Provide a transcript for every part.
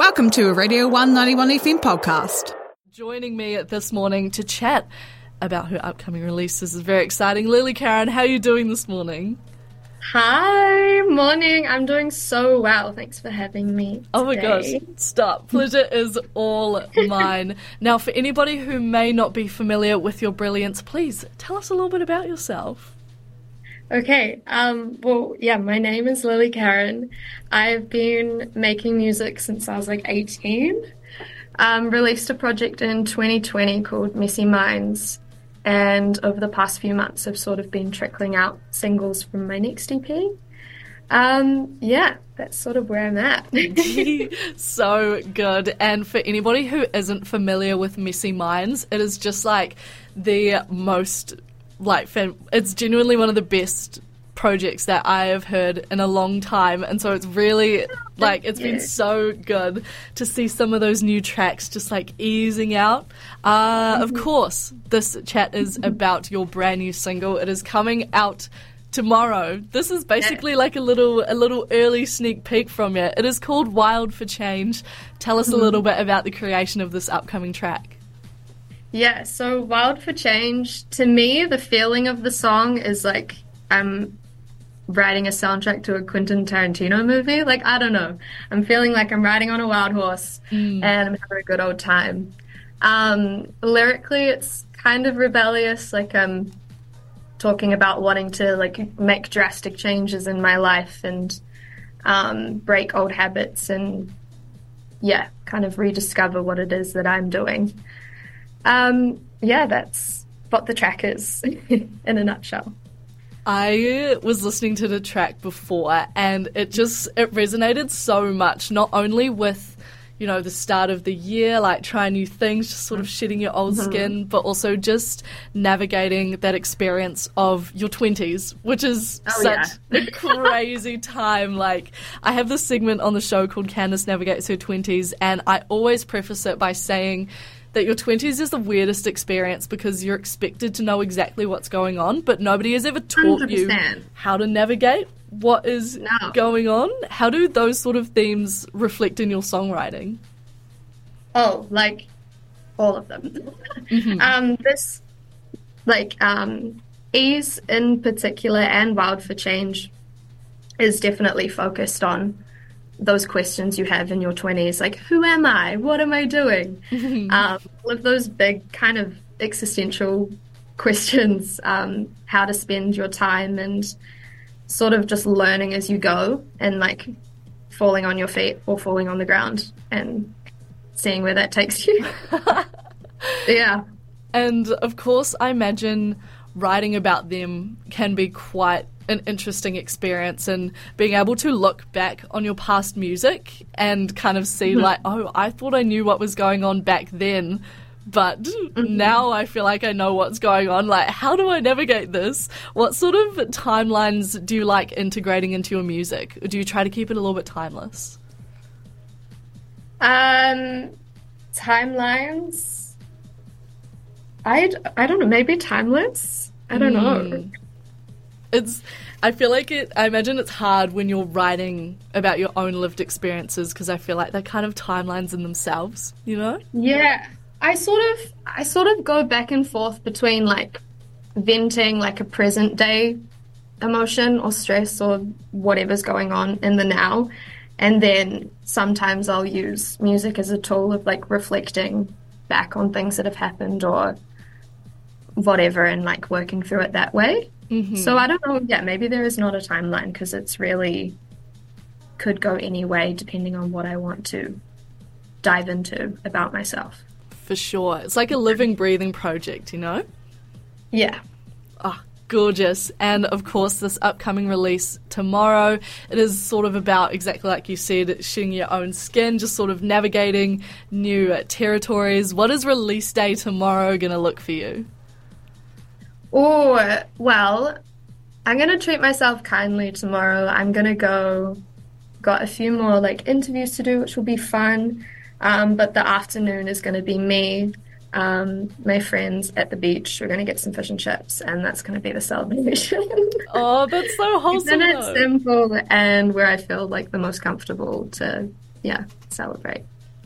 Welcome to a Radio 191 FM podcast. Joining me this morning to chat about her upcoming releases is very exciting. Lilly Carron, how are you doing this morning? Hi, morning. I'm doing so well. Thanks for having me. Oh my gosh, stop. Pleasure is all mine. Now, for anybody who may not be familiar with your brilliance, please tell us a little bit about yourself. Okay. Um, well, yeah, my name is Lilly Carron. I've been making music since I was like 18. Um, released a project in 2020 called Messy Minds. And over the past few months, I've sort of been trickling out singles from my next EP. Um, yeah, that's sort of where I'm at. so good. And for anybody who isn't familiar with Messy Minds, it is just like the most like fan- it's genuinely one of the best projects that I have heard in a long time and so it's really like it's been so good to see some of those new tracks just like easing out. Uh, of mm-hmm. course, this chat is mm-hmm. about your brand new single. It is coming out tomorrow. This is basically like a little a little early sneak peek from it. It is called Wild for Change. Tell us a mm-hmm. little bit about the creation of this upcoming track. Yeah, so Wild for Change, to me, the feeling of the song is like I'm writing a soundtrack to a Quentin Tarantino movie. Like, I don't know. I'm feeling like I'm riding on a wild horse and I'm having a good old time. Um, lyrically, it's kind of rebellious. Like, I'm talking about wanting to like make drastic changes in my life and um, break old habits and yeah, kind of rediscover what it is that I'm doing. Um, yeah, that's what the track is in a nutshell. I was listening to the track before and it just it resonated so much not only with you know the start of the year like trying new things just sort of shedding your old skin but also just navigating that experience of your 20s which is Oh, such a crazy time. Like I have this segment on the show called Candice navigates her 20s and I always preface it by saying that your 20s is the weirdest experience because you're expected to know exactly what's going on, but nobody has ever taught you 100%. how to navigate what is No. going on. How do those sort of themes reflect in your songwriting? Oh, like all of them. Um, this, like, um, Ease in particular and Wild for Change is definitely focused on those questions you have in your 20s like, who am I? What am I doing? um, all of those big kind of existential questions, um, how to spend your time and sort of just learning as you go and like falling on your feet or falling on the ground and seeing where that takes you. yeah. And of course, I imagine writing about them can be quite an interesting experience and being able to look back on your past music and kind of see hmm. like oh i thought i knew what was going on back then but mm-hmm. now i feel like i know what's going on like how do i navigate this what sort of timelines do you like integrating into your music or do you try to keep it a little bit timeless Um, timelines. I I don't know. Maybe timeless. I don't know. Hmm. It's i feel like it i imagine it's hard when you're writing about your own lived experiences because i feel like they're kind of timelines in themselves you know Yeah, I sort of I sort of go back and forth between like venting like a present day emotion or stress or whatever's going on in the now, and then sometimes I'll use music as a tool of like reflecting back on things that have happened or whatever and like working through it that way. So I don't know. Yeah, maybe there is not a timeline because it's really could go any way depending on what I want to dive into about myself. for sure it's like a living breathing project you know Yeah. Ah, gorgeous. And of course, this upcoming release tomorrow, it is sort of about exactly like you said, shedding your own skin, just sort of navigating new territories. What is release day tomorrow going to look for you? Oh, well, I'm going to treat myself kindly tomorrow. I'm going to go, got a few more like interviews to do, which will be fun. Um, but the afternoon is going to be me, um, my friends at the beach. We're going to get some fish and chips, and that's going to be the celebration. Oh, that's so wholesome. and it's simple and where I feel like the most comfortable to yeah, celebrate.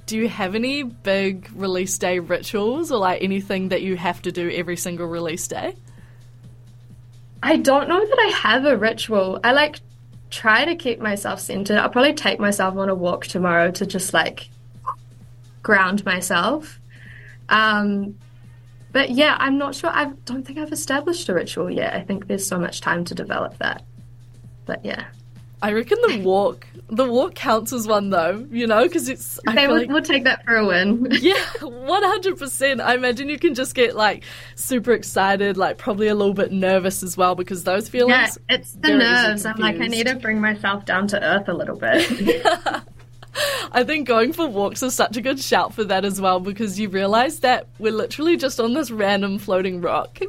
Do you have any big release day rituals or like anything that you have to do every single release day? I don't know that I have a ritual. I like try to keep myself centered. I'll probably take myself on a walk tomorrow to just like ground myself. Um, but yeah, I'm not sure. I don't think I've established a ritual yet. I think there's so much time to develop that. But yeah. I reckon the walk, the walk counts as one though, you know, because it's. I okay, we'll, like, we'll take that for a win. yeah, one hundred percent. I imagine you can just get like super excited, like probably a little bit nervous as well, because those feelings. Yeah, it's the nerves. I'm like, I need to bring myself down to earth a little bit. I think going for walks is such a good shout for that as well, because you realise that we're literally just on this random floating rock.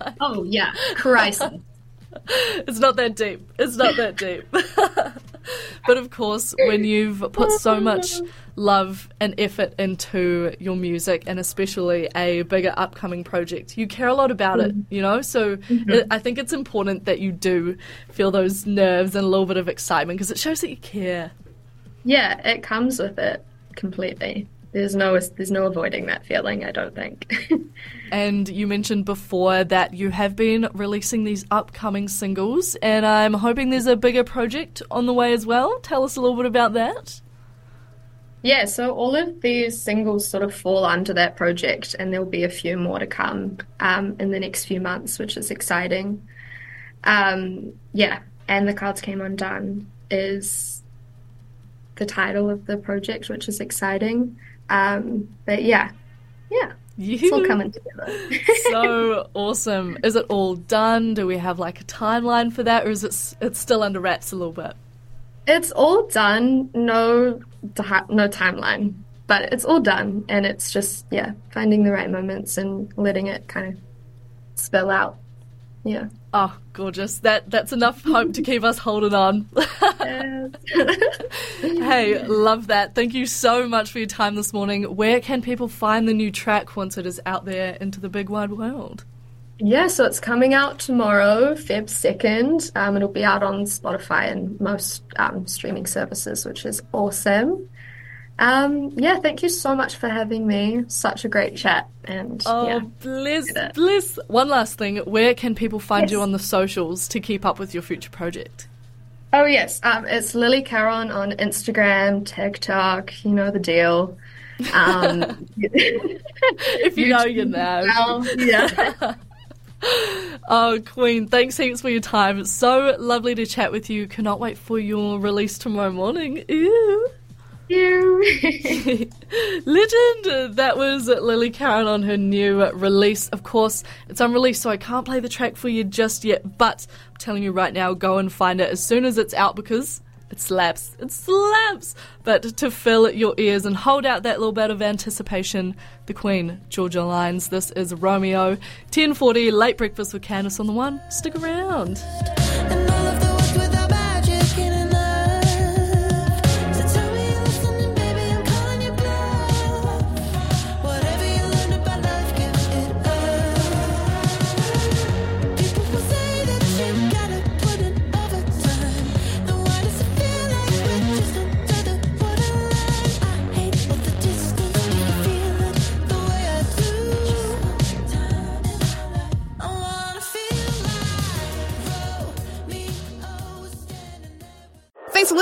Like, oh yeah, crisis. It's not that deep. It's not that deep. but of course, when you've put so much love and effort into your music and especially a bigger upcoming project, you care a lot about it, mm-hmm. you know? So mm-hmm. it, I think it's important that you do feel those nerves and a little bit of excitement because it shows that you care. Yeah, it comes with it completely. There's no there's no avoiding that feeling, I don't think. And you mentioned before that you have been releasing these upcoming singles, and I'm hoping there's a bigger project on the way as well. Tell us a little bit about that. yeah, so all of these singles sort of fall under that project, and there'll be a few more to come um, in the next few months, which is exciting. Um, yeah, and The Cards Came Undone is the title of the project, which is exciting. Um, but yeah, yeah, it's all coming together. so awesome. Is it all done? Do we have like a timeline for that, or is it it's still under wraps a little bit? It's all done. No, no timeline, but it's all done, and it's just yeah, finding the right moments and letting it kind of spill out. Yeah. Oh, gorgeous! That that's enough hope to keep us holding on. hey, love that. Thank you so much for your time this morning. Where can people find the new track once it is out there into the big wide world? yeah, so it's coming out tomorrow, Feb second. Um, it'll be out on Spotify and most um, streaming services, which is awesome. Um, yeah, thank you so much for having me. Such a great chat, and Oh, yeah. bliss, bliss. One last thing. Where can people find you on the socials to keep up with your future project? Oh yes, um, it's Lilly Carron on Instagram, TikTok. You know the deal. Um, If you know, you know. well, yeah. Oh, Queen, thanks heaps for your time. It's so lovely to chat with you. Cannot wait for your release tomorrow morning. Ew. You. Legend! Uh, that was Lilly Carron on her new release. Of course, it's unreleased, so I can't play the track for you just yet, but I'm telling you right now, go and find it as soon as it's out because it slaps. It slaps! But to fill your ears and hold out that little bit of anticipation, the Queen, Georgia Lines. This is Romeo. 1040, late breakfast with Candice on the one. Stick around.